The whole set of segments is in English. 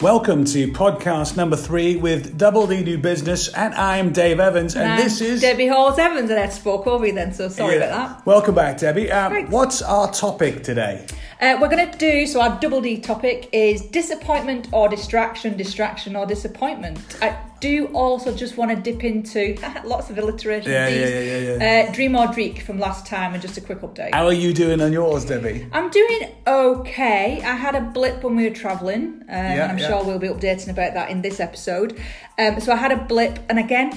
Welcome to podcast number three with Double D Do Business, and I'm Dave Evans, and, And this is Debbie Halls Evans, and I spoke over you then, so sorry Yeah. about that. Welcome back, Debbie. Um, what's our topic today? Uh, we're going to do so. Our double D topic is disappointment or distraction, distraction or disappointment. I do also just want to dip into lots of alliteration. Yeah, these. yeah, yeah, yeah, Uh, Dream or Dreak from last time, and just a quick update. How are you doing on yours, Debbie? I'm doing okay. I had a blip when we were travelling, um, and I'm yeah. sure we'll be updating about that in this episode. Um, so I had a blip, and again,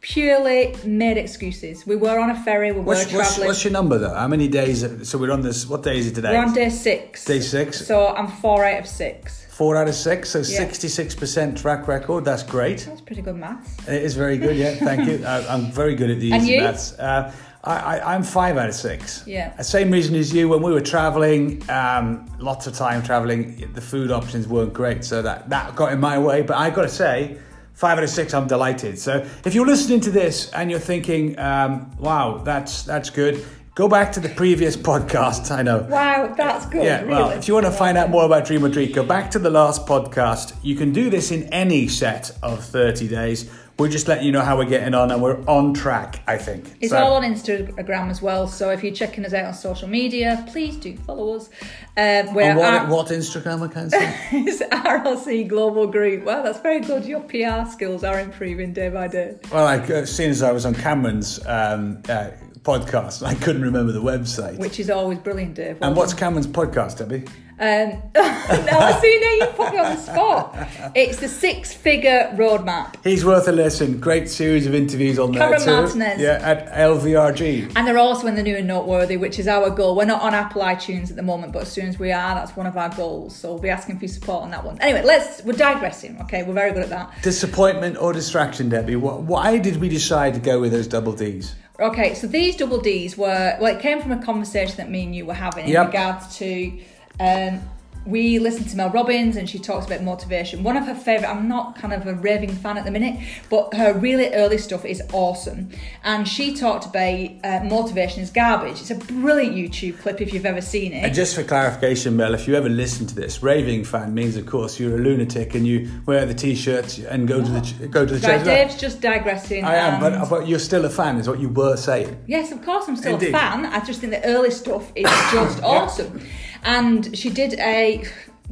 purely made excuses. We were on a ferry, we were What's, what's, travelling. what's your number though? How many days? So we're on this. What day is it today? We're on day six. Day six. So I'm four out of six. Four out of six, so Yeah. sixty-six percent track record. That's great. That's pretty good maths. It is very good. Yeah, thank you. I, I'm very good at the And easy you? maths. Uh, I, I, I'm five out of six. Yeah. Uh, Same reason as you. When we were traveling, um, lots of time traveling, the food options weren't great, so that that got in my way. But I got to say, five out of six, I'm delighted. So if you're listening to this and you're thinking, um, "Wow, that's that's good," go back to the previous podcast. I know. Wow, that's good. Yeah, really. well, if you want to find out more about Dream Dream, go back to the last podcast. You can do this in any set of 30 days. We're just letting you know how we're getting on and we're on track, I think. It's So- all on Instagram as well. So if you're checking us out on social media, please do follow us. Um, we're what, at- what Instagram account? it's RLC Global Group. Wow, that's very good. Your PR skills are improving day by day. well, like, uh, as soon as I was on Cameron's um, uh, podcast, I couldn't remember the website. Which is always brilliant, Dave. Well and what's Cameron's podcast, Debbie? Um, no, see, now you put me on the spot. It's the six figure roadmap. He's worth a listen. Great series of interviews on there Cameron. Martinez. Yeah, at LVRG. And they're also in the new and noteworthy, which is our goal. We're not on Apple iTunes at the moment, but as soon as we are, that's one of our goals. So we'll be asking for your support on that one. Anyway, let's we're digressing, okay? We're very good at that. Disappointment or distraction, Debbie? Why did we decide to go with those double Ds? Okay, so these double Ds were well, it came from a conversation that me and you were having in Yep. regards to um we listened to Mel Robbins and she talks about motivation. One of her favourite, I'm not kind of a raving fan at the minute, but her really early stuff is awesome. And she talked about uh, motivation is garbage. It's a brilliant YouTube clip if you've ever seen it. And just for clarification, Mel, if you ever listen to this, raving fan means, of course, you're a lunatic and you wear the t-shirts and go to the ch- go to the Right, church. Dave's just digressing. I am, but, but you're still a fan, is what you were saying. Yes, of course, I'm still Indeed. a fan. I just think the early stuff is just awesome. And she did a.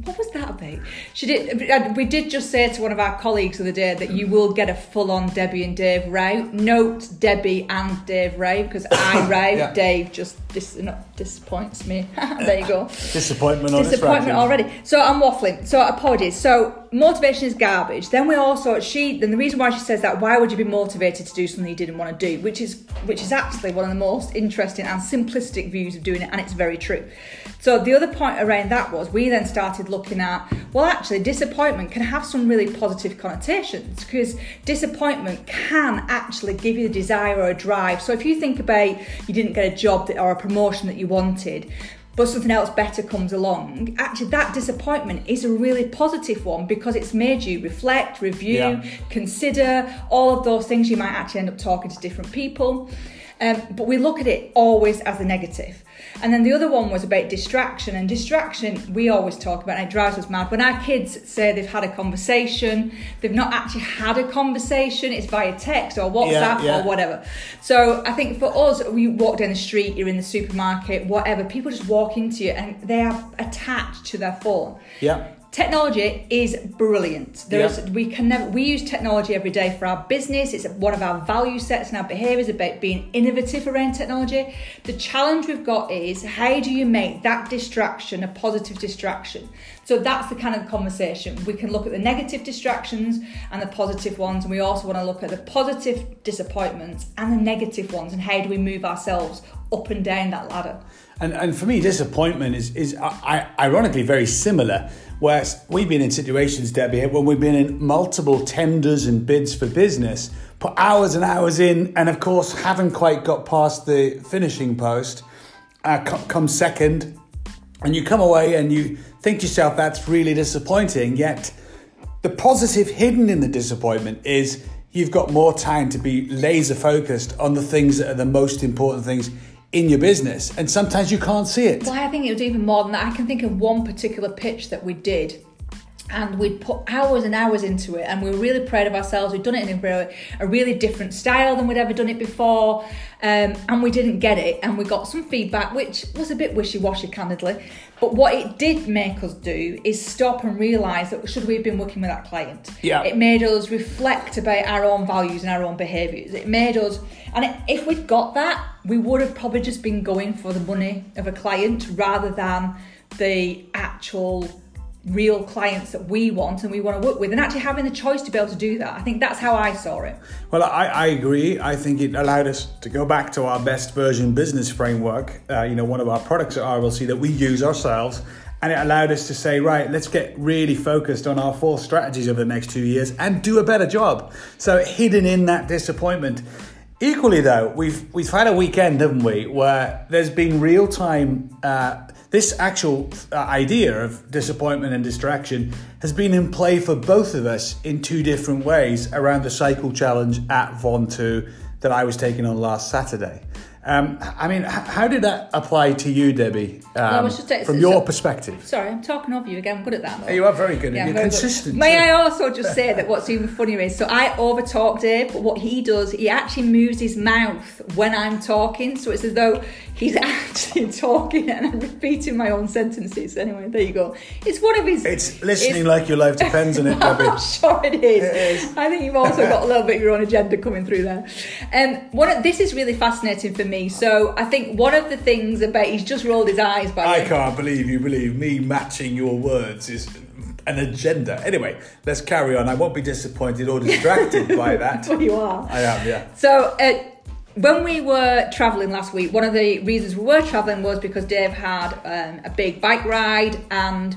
What was that about? She did. We did just say to one of our colleagues the other day that you will get a full-on Debbie and Dave row. Note Debbie and Dave row because I row. Yeah. Dave just dis- not disappoints me. there you go Disappointment disappointment already. So I'm waffling. So apologies. So motivation is garbage. Then we also she then the reason why she says that why would you be motivated to do something you didn't want to do, which is which is actually one of the most interesting and simplistic views of doing it, and it's very true. So the other point around that was we then started looking at well actually disappointment can have some really positive connotations because disappointment can actually give you the desire or a drive. So if you think about you didn't get a job that, or a promotion that you wanted but something else better comes along, actually that disappointment is a really positive one because it's made you reflect, review, Yeah. consider all of those things. You might actually end up talking to different people. Um, but we look at it always as a negative. And then the other one was about distraction. And distraction, we always talk about, and it drives us mad. When our kids say they've had a conversation, they've not actually had a conversation, it's via text or WhatsApp yeah. or whatever. So I think for us, we walk down the street, you're in the supermarket, whatever, people just walk into you and they are attached to their phone. Yeah. Technology is brilliant. There is, we can never we use technology every day for our business. It's one of our value sets and our behaviours about being innovative around technology. The challenge we've got is how do you make that distraction a positive distraction? So that's the kind of conversation. We can look at the negative distractions and the positive ones, and we also want to look at the positive disappointments and the negative ones, and how do we move ourselves up and down that ladder. And, and for me, disappointment is, is I, ironically very similar. Where we've been in situations, Debbie, when we've been in multiple tenders and bids for business, put hours and hours in, and of course, haven't quite got past the finishing post, uh, come second, and you come away and you think to yourself, that's really disappointing. Yet, the positive hidden in the disappointment is you've got more time to be laser focused on the things that are the most important things in your business. And sometimes you can't see it. Well, I think it was even more than that. I can think of one particular pitch that we did and we'd put hours and hours into it and we were really proud of ourselves we'd done it in a really, different style than we'd ever done it before um, and we didn't get it and we got some feedback which was a bit wishy-washy candidly but what it did make us do is stop and realise that should we have been working with that client Yeah. it made us reflect about our own values and our own behaviours it made us and if we'd got that we would have probably just been going for the money of a client rather than the actual real clients that we want and we want to work with and actually having the choice to be able to do that i think that's how i saw it Well, I, I agree. I think it allowed us to go back to our best version business framework. Uh, you know, one of our products at RLC that we use ourselves. And it allowed us to say, right, let's get really focused on our four strategies over the next two years and do a better job. So, hidden in that disappointment. Equally, though, we've we've had a weekend, haven't we, where there's been real time. Uh, this actual uh, idea of disappointment and distraction has been in play for both of us in two different ways around the cycle challenge at Ventoux that I was taking on last Saturday. Um, I mean, how did that apply to you, Debbie, um, just- from so- your perspective? sorry i'm talking over you again i'm good at that though. You are very good. Yeah, You're very good. consistent. May too. I also just say that what's even funnier is so I overtalk Dave, but what he does, he actually moves his mouth when I'm talking, so it's as though he's actually talking and I'm repeating my own sentences. Anyway, there you go. It's one of his. It's listening it's- like your life depends on it, Debbie. I'm sure it is. It is. I think you've also got a little bit of your own agenda coming through there. Um, one of, this is really fascinating for me. So I think one of the things about he's just rolled his eyes by. I can't believe you believe me matching your words is an agenda. Anyway, let's carry on. I won't be disappointed or distracted by that. Well, you are. I am, yeah. So, uh, when we were travelling last week, one of the reasons we were travelling was because Dave had um, a big bike ride and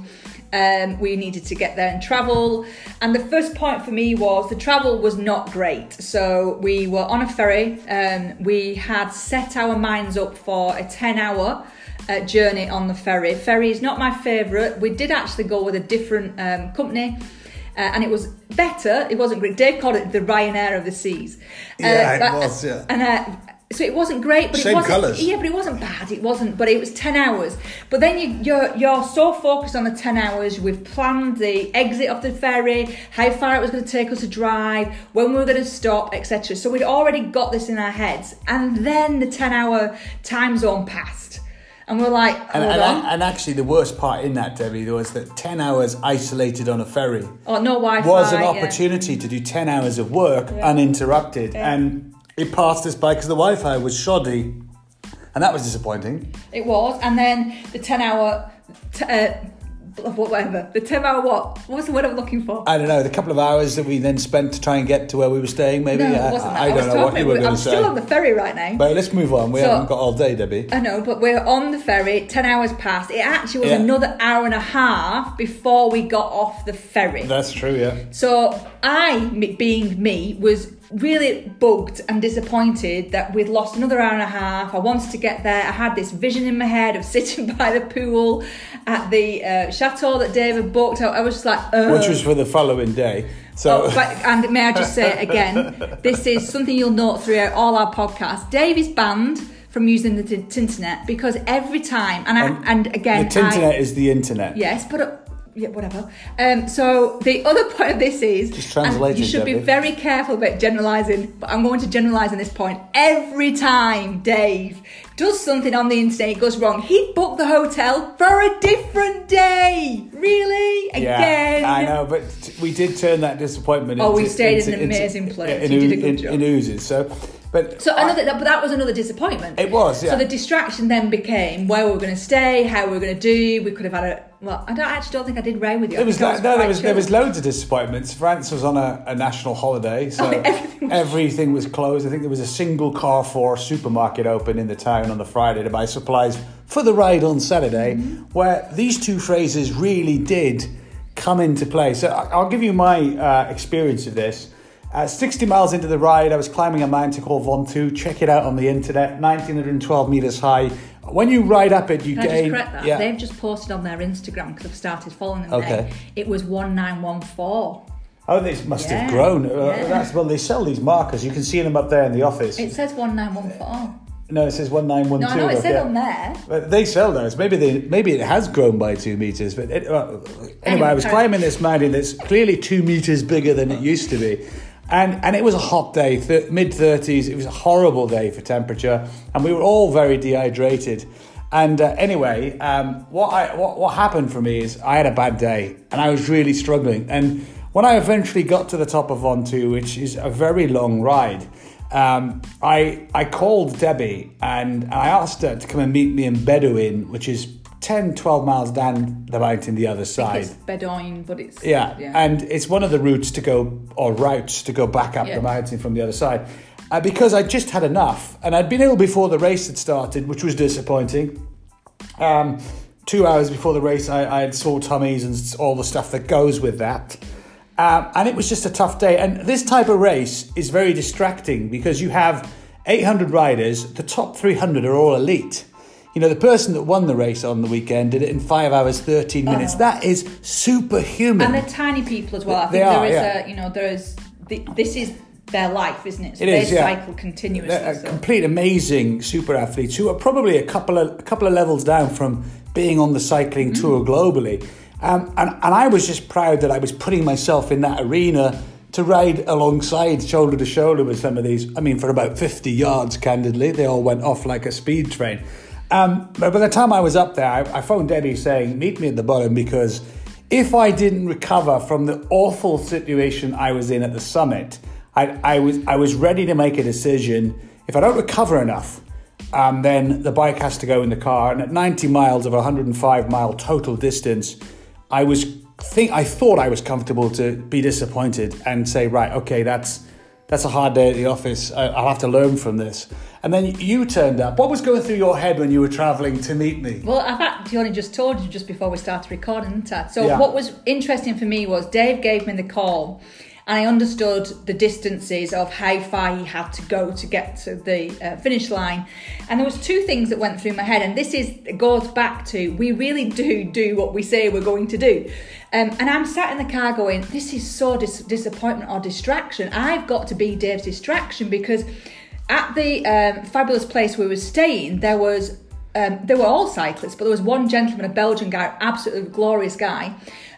um, we needed to get there and travel. And the first point for me was the travel was not great. So, we were on a ferry, um, we had set our minds up for a 10 hour. Uh, journey on the ferry. Ferry is not my favourite. We did actually go with a different um, company. Uh, and it was better. It wasn't great. Dave called it the Ryanair of the seas. Uh, Yeah, it but- was, yeah. And uh, so it wasn't great, but Same it wasn't. colours. Yeah, but it wasn't bad. It wasn't. But it was ten hours. But then you, you're you're so focused on the ten hours. We've planned the exit of the ferry, how far it was going to take us to drive, when we were going to stop, etc. So we'd already got this in our heads, and then the ten hour time zone passed, and we're like, And, and, and actually, the worst part in that, Debbie, was that 10 hours isolated on a ferry oh, no Wi-Fi. was an yeah. opportunity to do 10 hours of work uninterrupted. Yeah. And it passed us by because the Wi Fi was shoddy. And that was disappointing. It was, and then the ten hour, t- uh, whatever, the ten hour what? what was the word I'm looking for? I don't know, the couple of hours that we then spent to try and get to where we were staying, maybe. no, I, it wasn't that. I don't was know what you were going I'm to say. still on the ferry right now. But let's move on. We So- haven't got all day, Debbie. I know, but we're on the ferry. Ten hours passed. It actually was Yeah. another hour and a half before we got off the ferry. That's true, yeah. So I, being me, was really bugged and disappointed that we'd lost another hour and a half. I wanted to get there. I had this vision in my head of sitting by the pool at the uh, chateau that David booked. I, I was just like, Ugh. Which was for the following day. So, Oh, but, and may I just say again, this is something you'll note throughout all our podcasts. Dave is banned from using the t- internet because every time, and I, And and, again, the internet is the internet. yes, but. Yeah, whatever. Um, so the other point of this is, Just you should be very careful about generalising. But I'm going to generalise on this point. Every time Dave does something on the internet, it goes wrong. He'd book the hotel for a different day. Really? Again? Yeah, I know, but we did turn that disappointment. Oh, into, we stayed in into- an into- amazing place. In, You did a good in, job. in Uzès. So, but So I- another, but that was another disappointment. It was, yeah. So the distraction then became where we were going to stay, how we were going to do. We could have had a. Well, I don't I actually don't think I did row with you. I There was think I no, no there was there was loads of disappointments. France was on a, a national holiday, so Oh, everything was- everything was closed. I think there was a single Carrefour supermarket open in the town on the Friday to buy supplies for the ride on Saturday, Mm-hmm. where these two phrases really did come into play. So I- I'll give you my uh, experience of this. Uh, 60 miles into the ride, I was climbing a mountain called Ventoux. Check it out on the internet, 1912 meters high. When you ride up it, you Can I just correct that? Yeah. They've just posted on their Instagram because I've started following them. Okay. now. It was one nine one four. Oh, this must have Yeah, grown. Uh, yeah. That's well, they sell these markers. You can see them up there in the office. It says one nine one four. No, it says one nine one two. No, know it said on there. But they sell those. Maybe they maybe it has grown by two meters. But it, uh, anyway, Anyway, I was climbing this mountain that's clearly two meters bigger than it used to be, and and it was a hot day, th- mid thirties. It was a horrible day for temperature, and we were all very dehydrated. And uh, anyway, um, what I what, what happened for me is I had a bad day, and I was really struggling. And when I eventually got to the top of Ventoux, which is a very long ride um, I I called Debbie and I asked her to come and meet me in Bedouin, which is 10, 12 miles down the mountain the other side. It's Bedoin, but it's Yeah. and it's one of the routes to go, or routes to go back up Yeah. the mountain from the other side. Uh, because I just had enough, and I'd been ill before the race had started, which was disappointing. Um, two hours before the race, I, I had sore tummies and all the stuff that goes with that. Um, and it was just a tough day. And this type of race is very distracting because you have 800 riders, the top 300 are all elite. You know, the person that won the race on the weekend did it in 5 hours, 13 minutes. That is superhuman. and they're tiny people as well. I They think are, there is yeah. a you know there is this is their life, isn't it? So It they is, yeah. cycle continuously. They're a so- complete amazing super athletes who are probably a couple of a couple of levels down from being on the cycling tour globally. Um, and, and I was just proud that I was putting myself in that arena to ride alongside shoulder to shoulder with some of these. I mean, for about 50 yards, candidly, they all went off like a speed train. Um, but by the time I was up there, I, I phoned Debbie saying, Meet me at the bottom because if I didn't recover from the awful situation I was in at the summit, I, I, was, I was ready to make a decision. If I don't recover enough, um, then the bike has to go in the car. And at 90 miles of a 105 mile total distance, I was think I thought I was comfortable to be disappointed and say, right, okay, that's that's a hard day at the office. I, I'll have to learn from this. And then you turned up. What was going through your head when you were travelling to meet me? Well, I've actually only just told you just before we started recording, didn't I? So Yeah. what was interesting for me was Dave gave me the call, and I understood the distances of how far he had to go to get to the uh, finish line. And there was two things that went through my head, and this is goes back to we really do do what we say we're going to do. Um, and I'm sat in the car going, this is so dis- disappointment or distraction. I've got to be Dave's distraction because at the um, fabulous place we were staying, there was um, they were all cyclists, but there was one gentleman, a Belgian guy, absolutely glorious guy,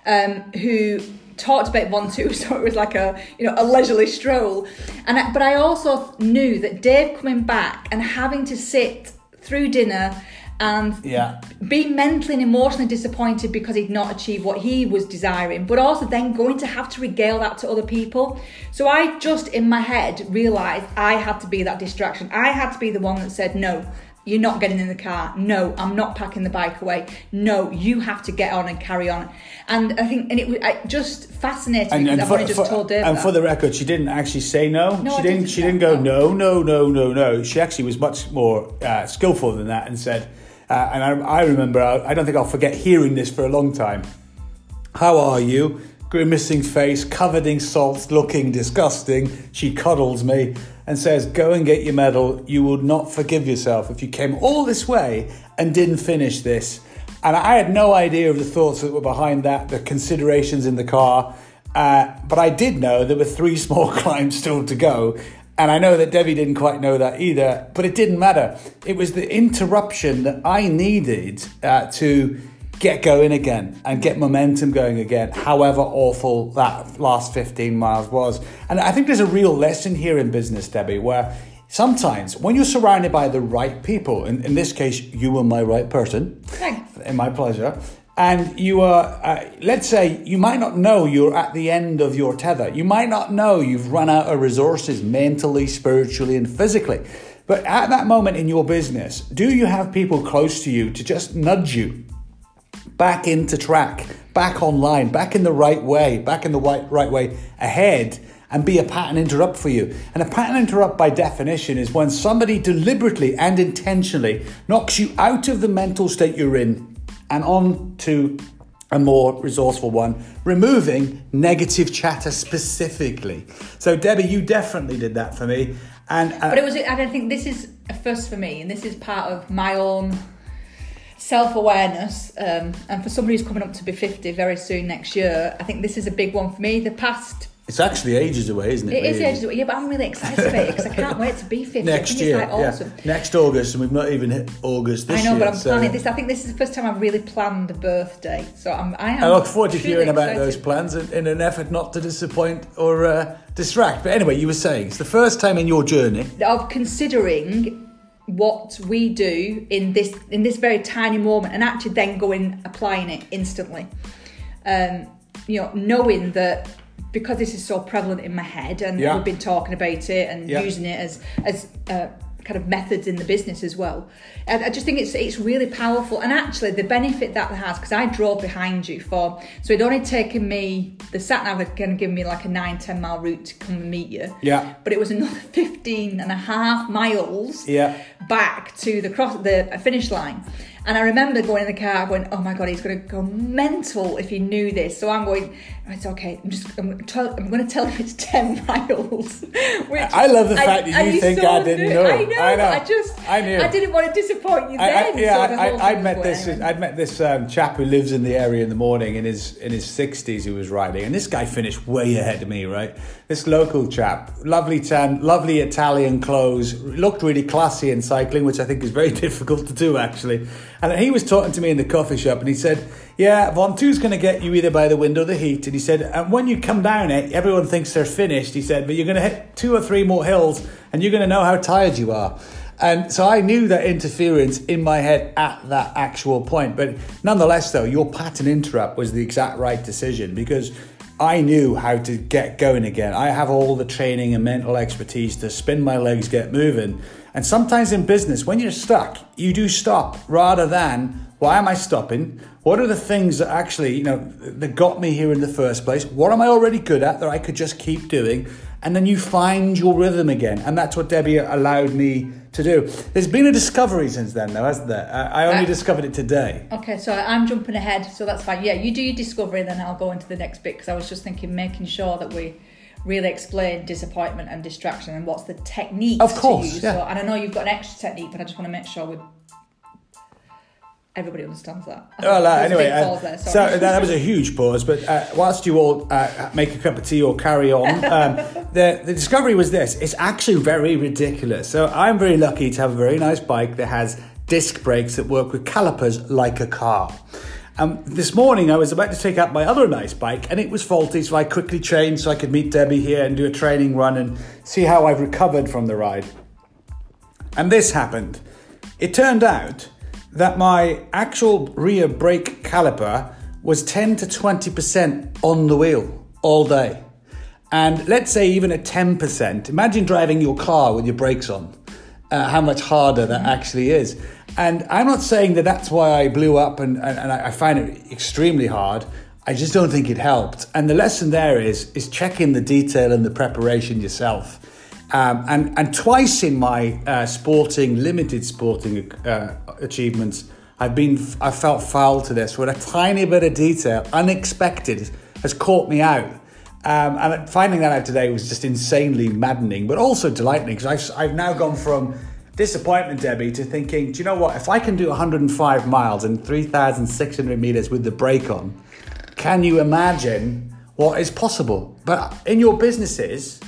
um, who talked about Ventoux, so it was like a you know a leisurely stroll. And I, but I also knew that Dave coming back and having to sit through dinner and Yeah. be mentally and emotionally disappointed because he'd not achieved what he was desiring, but also then going to have to regale that to other people. So I just in my head realised I had to be that distraction. I had to be the one that said, No, you're not getting in the car. No, I'm not packing the bike away. No, you have to get on and carry on. And I think, and it was just fascinating because I've only just told Dave. and that. for the record, she didn't actually say no. No, she I didn't. didn't She didn't go no. no, no, no, no, no. She actually was much more uh, skillful than that and said, uh, and I, I remember. I, I don't think I'll forget hearing this for a long time. How are you? Grimacing face, covered in salt, looking disgusting. She cuddles me and says, Go and get your medal. You will not forgive yourself if you came all this way and didn't finish this. And I had no idea of the thoughts that were behind that, the considerations in the car. Uh, but I did know there were three small climbs still to go. And I know that Debbie didn't quite know that either, but it didn't matter. It was the interruption that I needed uh, to get going again and get momentum going again, however awful that last 15 miles was. And I think there's a real lesson here in business, Debbie, where sometimes when you're surrounded by the right people, in, in this case, you were my right person, Thanks. in my pleasure. And you are, uh, let's say, you might not know you're at the end of your tether. You might not know you've run out of resources mentally, spiritually, and physically. But at that moment in your business, do you have people close to you to just nudge you back into track, back online, back in the right way, back in the right, right way ahead? And be a pattern interrupt for you. And a pattern interrupt, by definition, is when somebody deliberately and intentionally knocks you out of the mental state you're in and on to a more resourceful one, removing negative chatter specifically. So, Debbie, you definitely did that for me. And uh, But it was, and I think this is a first for me, and this is part of my own self awareness. Um, and for somebody who's coming up to be 50 very soon next year, I think this is a big one for me. The past It's actually ages away, isn't it? It is really? ages away. Yeah, but I'm really excited about it because I can't wait to be 50. I Next think year, it's like awesome. yeah. Next August, and we've not even hit August this year. I know, year. but I'm so- planning this. I think this is the first time I've really planned a birthday. So I'm. I am. I look forward to hearing about those plans in, in an effort not to disappoint or uh, distract. But anyway, you were saying it's the first time in your journey. of considering what we do in this in this very tiny moment and actually then going applying it instantly um you know knowing that because this is so prevalent in my head and Yeah. we've been talking about it and Yeah. using it as as uh, kind of methods in the business as well. And i just think it's it's really powerful. And actually the benefit that has because i drove behind you for so it'd only taken me the sat nav had kind of given me like a 9 10 mile route to come and meet you. Yeah. but it was another 15 and a half miles Yeah. back to the cross the finish line. And i remember going in the car going oh my god he's going to go mental if he knew this. So i'm going it's okay i'm just i'm, gonna tell- I'm going to tell him it's 10 miles which I love the I- fact that you he's think I didn't new. know. I know I know. i just I knew. i didn't want to disappoint you I, I, then yeah, so I, I, I'd met this. going. I'd met this um, chap who lives in the area in the morning in his in his sixties who was riding, and this guy finished way ahead of me. Right, this local chap, lovely tan, lovely Italian clothes, looked really classy in cycling, which I think is very difficult to do actually. And he was talking to me in the coffee shop, and he said, "Yeah, Ventoux's going to get you either by the wind or the heat." And he said, "And when you come down it, everyone thinks they're finished." He said, "But you're going to hit two or three more hills, and you're going to know how tired you are." And so I knew that interference in my head at that actual point. But nonetheless, though, your pattern interrupt was the exact right decision because I knew how to get going again. I have all the training and mental expertise to spin my legs, get moving. And sometimes in business, when you're stuck, you do stop rather than why am I stopping? What are the things that actually, you know, that got me here in the first place? What am I already good at that I could just keep doing? And then you find your rhythm again. And that's what Debbie allowed me to do. There's been a discovery since then, though, hasn't there? I I only Right. discovered it today. Okay, so I'm jumping ahead, so that's fine. Yeah, you do your discovery, then I'll go into the next bit because I was just thinking, making sure that we really explain disappointment and distraction and what's the technique Of course, to use. yeah. So, and I know you've got an extra technique, but I just want to make sure we everybody understands that. Well, uh, anyway, uh, there, so sorry. that was a huge pause. But uh, whilst you all uh, make a cup of tea or carry on, um, the the discovery was this: it's actually very ridiculous. So I'm very lucky to have a very nice bike that has disc brakes that work with calipers like a car. Um, this morning I was about to take out my other nice bike and it was faulty, so I quickly changed so I could meet Debbie here and do a training run and see how I've recovered from the ride. And this happened. It turned out that my actual rear brake caliper was 10 to 20% on the wheel all day. And let's say even at 10%, imagine driving your car with your brakes on, uh, how much harder that actually is. And I'm not saying that that's why I blew up and, and, and I find it extremely hard. I just don't think it helped. And the lesson there is, is checking the detail and the preparation yourself. Um, and, and twice in my uh, sporting, limited sporting uh, achievements, I've been, I felt foul to this where a tiny bit of detail, unexpected, has caught me out. Um, and finding that out today was just insanely maddening, but also delighting because I've, I've now gone from disappointment, Debbie, to thinking, do you know what? If I can do 105 miles and 3,600 meters with the brake on, can you imagine what is possible? But in your businesses,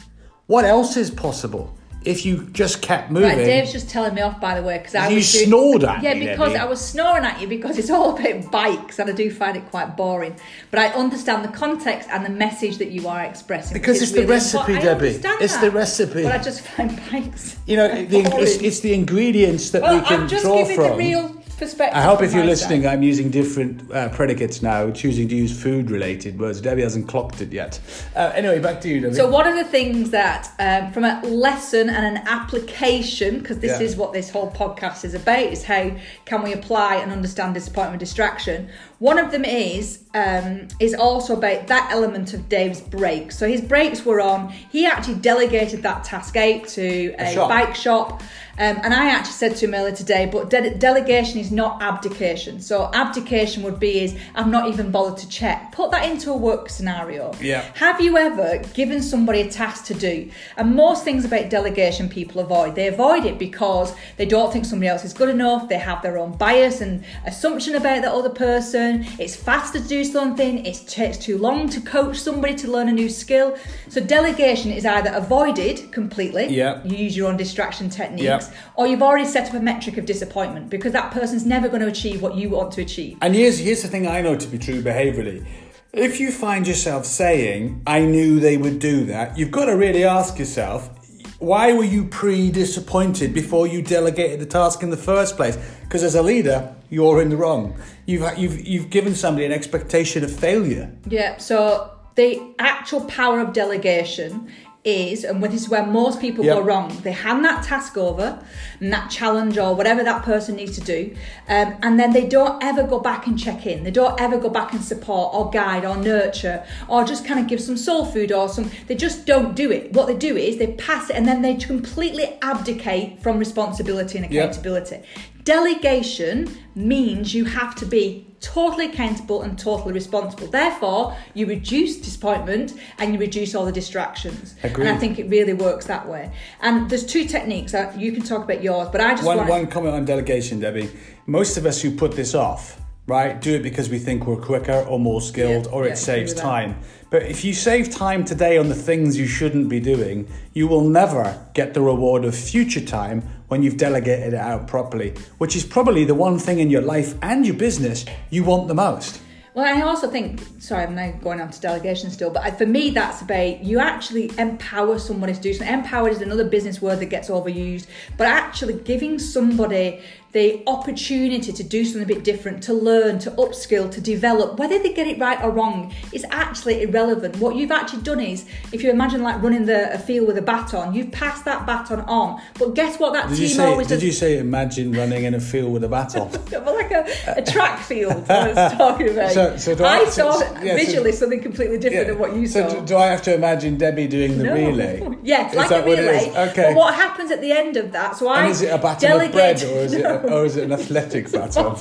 what else is possible if you just kept moving? Right, Dave's just telling me off, by the way, because I You was doing- snored at yeah, me, because. I was snoring at you because it's all about bikes, and I do find it quite boring. But I understand the context and the message that you are expressing. Because it's the recipe, important. Debbie. It's that. the recipe. But I just find bikes. You know, the, it's, it's the ingredients that well, we can I'm just draw giving from. the real perspective. I hope if you're listening. I'm using different uh, predicates now, choosing to use food related words. Debbie hasn't clocked it yet. Uh, anyway, back to you, Debbie. So one of the things that, um, from a lesson and an application, because this Yeah. is what this whole podcast is about, is how can we apply and understand disappointment and distraction. One of them is um, is also about that element of Dave's brakes. So his brakes were on. He actually delegated that task out to a, shop. bike shop. Um, and I actually said to him earlier today, but de- delegation is not abdication. So abdication would be is I've not even bothered to check. Put that into a work scenario. Yeah. Have you ever given somebody a task to do? And most things about delegation people avoid. They avoid it because they don't think somebody else is good enough. They have their own bias and assumption about that other person. It's faster to do something. It takes too long to coach somebody to learn a new skill. So delegation is either avoided completely. Yeah. You use your own distraction techniques, Yeah. Or you've already set up a metric of disappointment because that person's never going to achieve what you want to achieve. And here's here's the thing I know to be true behaviorally. If you find yourself saying, I knew they would do that, you've got to really ask yourself, why were you pre disappointed before you delegated the task in the first place? Because as a leader, you're in the wrong. You've, you've, you've given somebody an expectation of failure. Yeah, so the actual power of delegation is, and this is where most people Yep. go wrong, they hand that task over and that challenge or whatever that person needs to do, um, and then they don't ever go back and check in. They don't ever go back and support or guide or nurture or just kind of give some soul food or some, they just don't do it. What they do is they pass it and then they completely abdicate from responsibility and Yep. accountability. Delegation means you have to be totally accountable and totally responsible. Therefore, you reduce disappointment and you reduce all the distractions. Agreed. And I think it really works that way. And there's two techniques. uh, You can talk about yours, but I just One, want one comment on delegation, Debbie. Most of us who put this off, right, do it because we think we're quicker or more skilled Yeah, or yeah, it saves with that. time. But if you save time today on the things you shouldn't be doing, you will never get the reward of future time when you've delegated it out properly, which is probably the one thing in your life and your business you want the most. Well, I also think, sorry, I'm now going on to delegation still, but for me, that's about you actually empower somebody to do something. Empowered is another business word that gets overused, but actually giving somebody the opportunity to do something a bit different, to learn, to upskill, to develop, whether they get it right or wrong, is actually irrelevant. What you've actually done is, if you imagine like running the a field with a baton, you've passed that baton on. But guess what? That Did team say? always Did does. you say? Imagine running in a field with a baton. Like a, a track field I was talking about. So- so I- I so- saw so- yeah, so- visually something completely different than what you so saw. do, do I have to imagine Debbie doing the No. relay? Yes, like a relay. Okay. But what happens at the end of that? So I is it a baton of bread delegate- or is it or is it an athletic baton?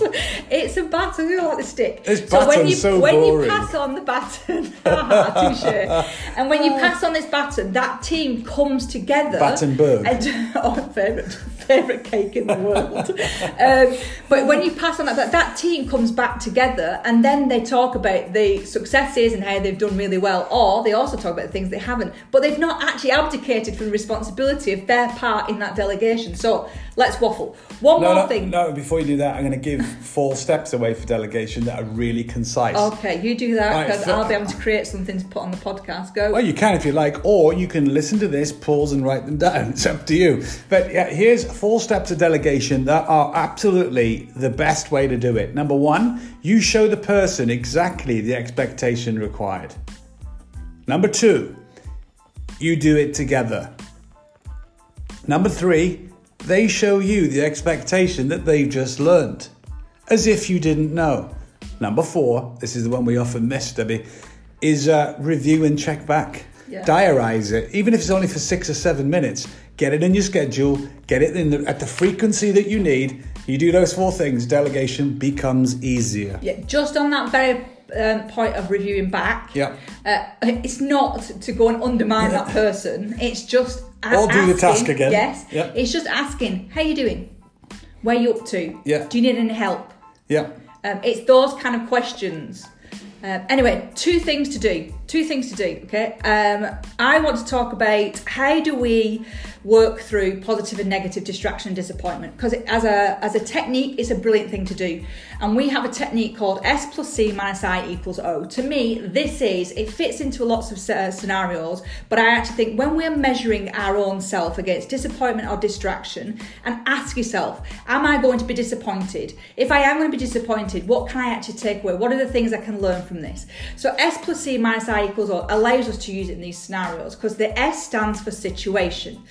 It's a baton, you know, like the stick. This so when baton's you so when boring. you pass on the baton, touche. and when you pass on this baton, that team comes together. Battenberg. And, oh, favorite favorite cake in the world. um, but when you pass on that, that, that team comes back together, and then they talk about the successes and how they've done really well, or they also talk about the things they haven't. But they've not actually abdicated from the responsibility of their part in that delegation. So let's waffle. One No, more no, thing. no. Before you do that, I'm going to give four steps away for delegation that are really concise. Okay, you do that Right, because so- I'll be able to create something to put on the podcast. Go. Well, you can if you like, or you can listen to this, pause, and write them down. It's up to you. But yeah, here's four steps of delegation that are absolutely the best way to do it. Number one, you show the person exactly the expectation required. Number two, you do it together. Number three, they show you the expectation that they've just learned, as if you didn't know. Number four, this is the one we often miss, Debbie, is uh, review and check back. Yeah. Diarize it, even if it's only for six or seven minutes. Get it in your schedule, get it in the, at the frequency that you need. You do those four things, delegation becomes easier. Yeah, just on that very um, point of reviewing back. Yeah. Uh, it's not to go and undermine that person. It's just a- Or do the task again. Yes. Yeah. It's just asking, how you doing? Where you up to? Yeah. Do you need any help? Yeah. Um, it's those kind of questions. Um, anyway, two things to do. Two things to do. Okay. Um, I want to talk about how do we work through positive and negative distraction and disappointment because as a as a technique, it's a brilliant thing to do. And we have a technique called S plus C minus I equals O. To me, this is it fits into lots of scenarios, but I actually think when we're measuring our own self against disappointment or distraction, and ask yourself, am I going to be disappointed? If I am going to be disappointed, what can I actually take away? What are the things I can learn from this? So S plus C minus I equals O allows us to use it in these scenarios because the S stands for situation.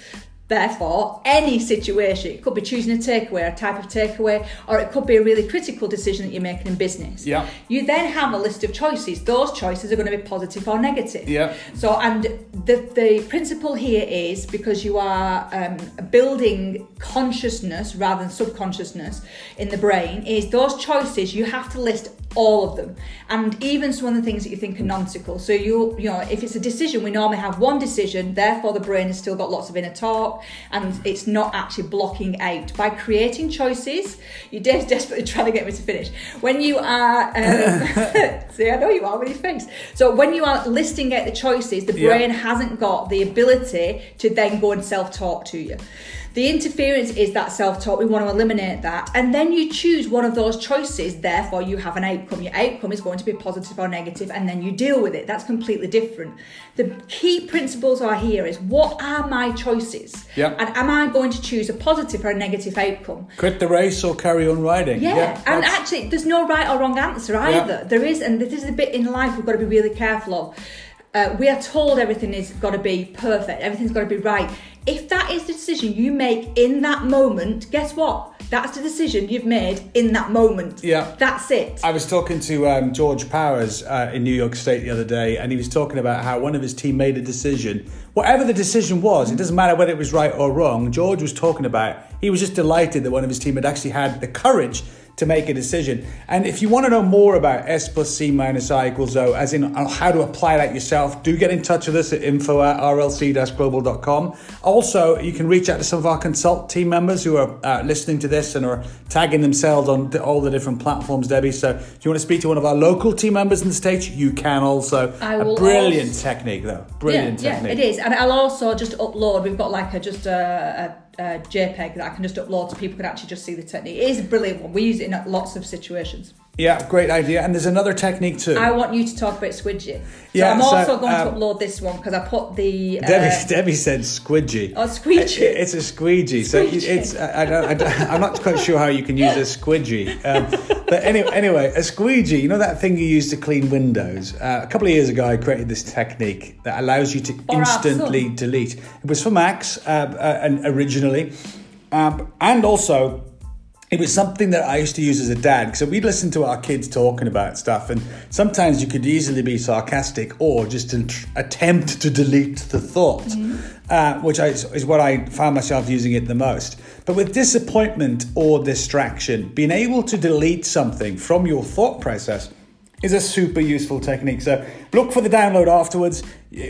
Therefore, any situation, it could be choosing a takeaway, a type of takeaway, or it could be a really critical decision that you're making in business. Yeah. You then have a list of choices. Those choices are going to be positive or negative. Yeah. So, and the, the principle here is because you are um, building consciousness rather than subconsciousness in the brain, is those choices, you have to list all of them. And even some of the things that you think are nonsensical. So you you know if it's a decision we normally have one decision therefore the brain has still got lots of inner talk and it's not actually blocking out. By creating choices you're de- desperately trying to get me to finish. When you are um, see i know you are with your face so when you are listing out the choices the Yeah. brain hasn't got the ability to then go and self-talk to you the interference is that self talk. We want to eliminate that. And then you choose one of those choices. Therefore, you have an outcome. Your outcome is going to be positive or negative, and then you deal with it. That's completely different. The key principles are here is what are my choices? Yeah. And am I going to choose a positive or a negative outcome? Quit the race or carry on riding. Yeah, and that's- actually, there's no right or wrong answer either. There is, and this is the bit in life we've got to be really careful of. Uh, we are told everything is got to be perfect, everything's got to be right. If that is the decision you make in that moment, guess what? That's the decision you've made in that moment. Yeah. That's it. I was talking to um, George Powers uh, in New York State the other day, and he was talking about how one of his team made a decision. Whatever the decision was, it doesn't matter whether it was right or wrong. George was talking about he was just delighted that one of his team had actually had the courage to make a decision. And if you want to know more about S plus C minus I equals O, as in how to apply that yourself, do get in touch with us at info at rlc-global.com. Also, you can reach out to some of our consult team members who are uh, listening to this and are tagging themselves on all the different platforms, Debbie. So if you want to speak to one of our local team members in the States, you can also. I a will brilliant also- technique, though. Brilliant yeah, technique. Yeah, it is. And I'll also just upload. We've got like a just a, a, a JPEG that I can just upload so people can actually just see the technique. It is a brilliant one. We use it in lots of situations. Yeah, great idea. And there's another technique too. I want you to talk about Squidgy. So Yeah, I'm so, also going um, to upload this one because I put the. Uh, Debbie, Debbie said squidgy. Oh, squeegee. It- It's a squeegee. So it's I, don't, I don't, I'm not quite sure how you can use a squidgy. Um, but anyway, anyway, a squeegee. You know that thing you use to clean windows. Uh, a couple of years ago, I created this technique that allows you to our instantly delete. It was for Max uh, uh, and originally, um, and also it was something that I used to use as a dad So we'd listen to our kids talking about stuff, and sometimes you could easily be sarcastic or just attempt to delete the thought, uh, which I, is what I found myself using it the most. But with disappointment or distraction, being able to delete something from your thought process is a super useful technique. So look for the download afterwards.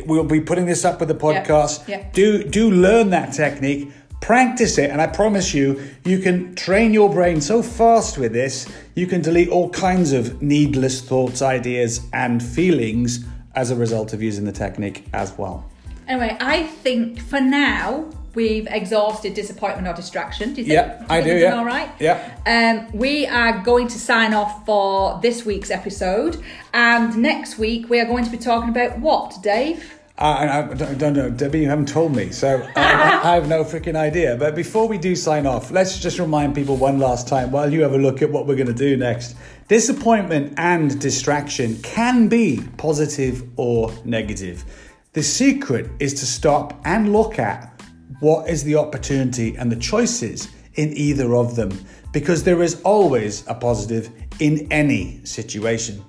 We'll be putting this up with the podcast. yeah. Do do learn that technique. Practice it, and I promise you, you can train your brain so fast with this, you can delete all kinds of needless thoughts, ideas, and feelings as a result of using the technique as well. Anyway, I think for now we've exhausted disappointment or distraction. Do you think? Yeah, I think do, yeah. All right. Yeah. Um, we are going to sign off for this week's episode, and next week we are going to be talking about what, Dave? And I don't, know, Debbie, you haven't told me, so I, I have no freaking idea. But before we do sign off, let's just remind people one last time while you have a look at what we're going to do next. Disappointment and distraction can be positive or negative. The secret is to stop and look at what is the opportunity and the choices in either of them, because there is always a positive in any situation.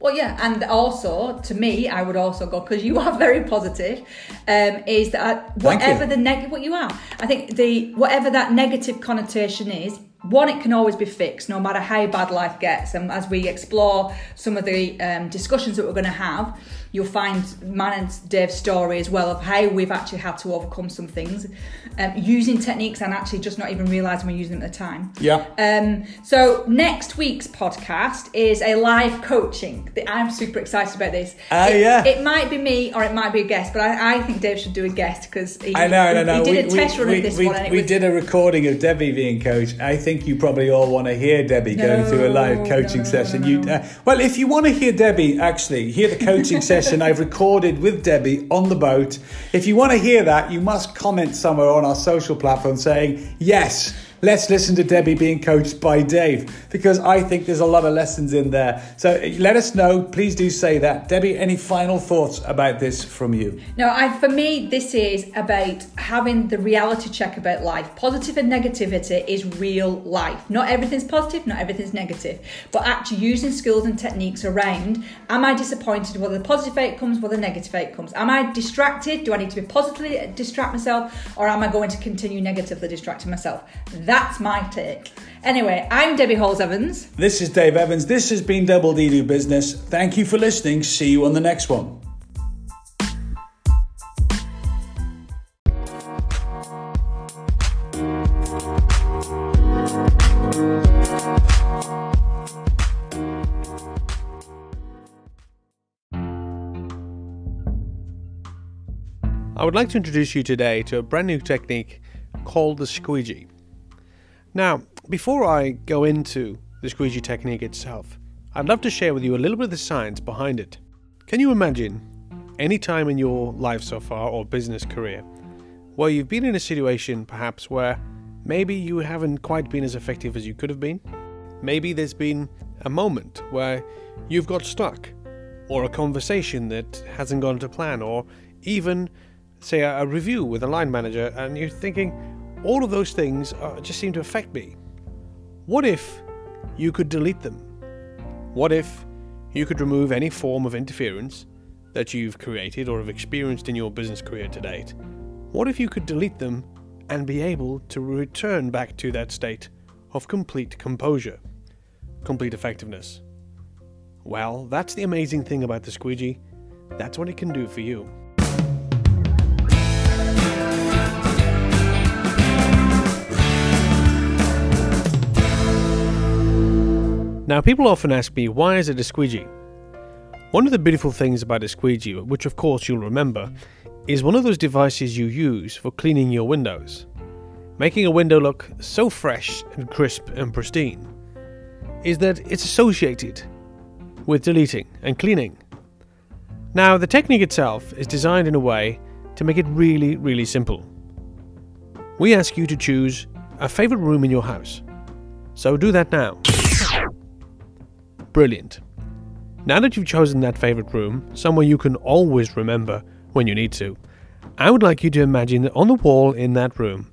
Well, yeah, and also to me, I would also go because you are very positive. Um, is that Thank whatever the negative, what you are, I think the whatever that negative connotation is. One, it can always be fixed, no matter how bad life gets. And as we explore some of the um, discussions that we're going to have, you'll find man and Dave's story as well of how we've actually had to overcome some things um, using techniques and actually just not even realizing we're using them at the time. Yeah. Um, so next week's podcast is a live coaching. I'm super excited about this. Ah, it, yeah. It might be me or it might be a guest, but I, I think Dave should do a guest because he, I know, I he, no. he did we, a test we, run of this we, one we was did a recording of Debbie being coached. I think you probably all want to hear Debbie going through a live coaching no, no, session. no, You, no. uh, well, if you want to hear Debbie, actually hear the coaching session I've recorded with Debbie on the boat. If you want to hear that, you must comment somewhere on our social platform saying yes. Let's listen to Debbie being coached by Dave because I think there's a lot of lessons in there. So let us know. Please do say that. Debbie, any final thoughts about this from you? No, I, for me, this is about having the reality check about life. Positive and negativity is real life. Not everything's positive, not everything's negative, but actually using skills and techniques around am I disappointed whether the positive outcomes, whether the negative outcomes? Am I distracted? Do I need to be positively distract myself or am I going to continue negatively distracting myself? That's my take. Anyway, I'm Debbie Halls Evans. This is Dave Evans. This has been Double D Do Business. Thank you for listening. See you on the next one. I would like to introduce you today to a brand new technique called the squeegee. Now, before I go into the squeegee technique itself, I'd love to share with you a little bit of the science behind it. Can you imagine any time in your life so far or business career where you've been in a situation perhaps where maybe you haven't quite been as effective as you could have been? Maybe there's been a moment where you've got stuck, or a conversation that hasn't gone to plan, or even say, a, review with a line manager, and you're thinking, all of those things uh, just seem to affect me. What if you could delete them? What if you could remove any form of interference that you've created or have experienced in your business career to date? What if you could delete them and be able to return back to that state of complete composure, complete effectiveness? Well, that's the amazing thing about the squeegee. That's what it can do for you. Now, people often ask me, why is it a squeegee? One of the beautiful things about a squeegee, which of course you'll remember, is one of those devices you use for cleaning your windows, making a window look so fresh and crisp and pristine, is that it's associated with deleting and cleaning. Now, the technique itself is designed in a way to make it really, really simple. We ask you to choose a favorite room in your house. So do that now. Brilliant. Now that you've chosen that favorite room, somewhere you can always remember when you need to, I would like you to imagine that on the wall in that room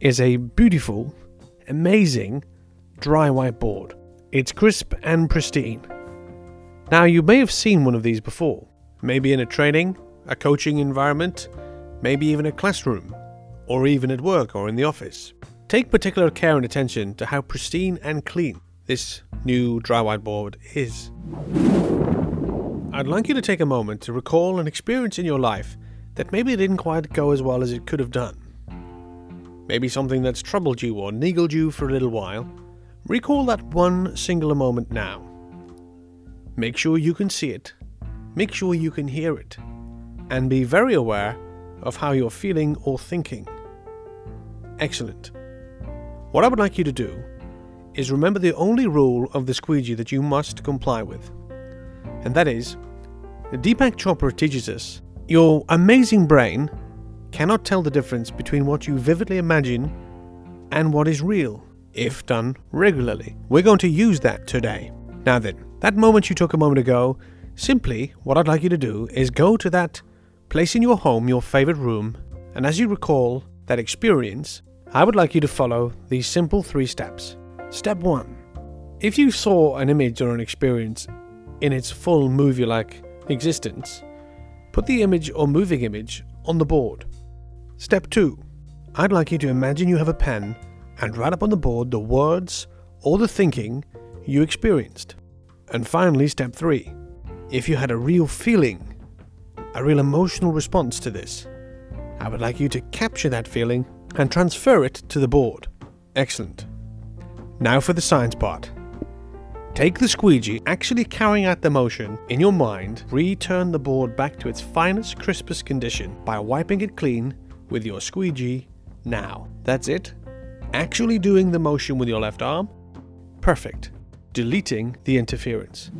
is a beautiful, amazing dry whiteboard. It's crisp and pristine. Now, you may have seen one of these before, maybe in a training, a coaching environment, maybe even a classroom, or even at work or in the office. Take particular care and attention to how pristine and clean this new dry whiteboard is. I'd like you to take a moment to recall an experience in your life that maybe didn't quite go as well as it could have done. Maybe something that's troubled you or niggled you for a little while. Recall that one singular moment now. Make sure you can see it, make sure you can hear it, and be very aware of how you're feeling or thinking. Excellent. What I would like you to do is remember the only rule of the squeegee that you must comply with. And that is, Deepak Chopra teaches us your amazing brain cannot tell the difference between what you vividly imagine and what is real, if done regularly. We're going to use that today. Now then, that moment you took a moment ago, simply what I'd like you to do is go to that place in your home, your favorite room, and as you recall that experience, I would like you to follow these simple three steps. Step 1. If you saw an image or an experience in its full movie like existence, put the image or moving image on the board. Step 2. I'd like you to imagine you have a pen and write up on the board the words or the thinking you experienced. And finally, step 3. If you had a real feeling, a real emotional response to this, I would like you to capture that feeling and transfer it to the board. Excellent. Now for the science part. Take the squeegee, actually carrying out the motion in your mind, return the board back to its finest, crispest condition by wiping it clean with your squeegee now. That's it. Actually doing the motion with your left arm. Perfect. Deleting the interference.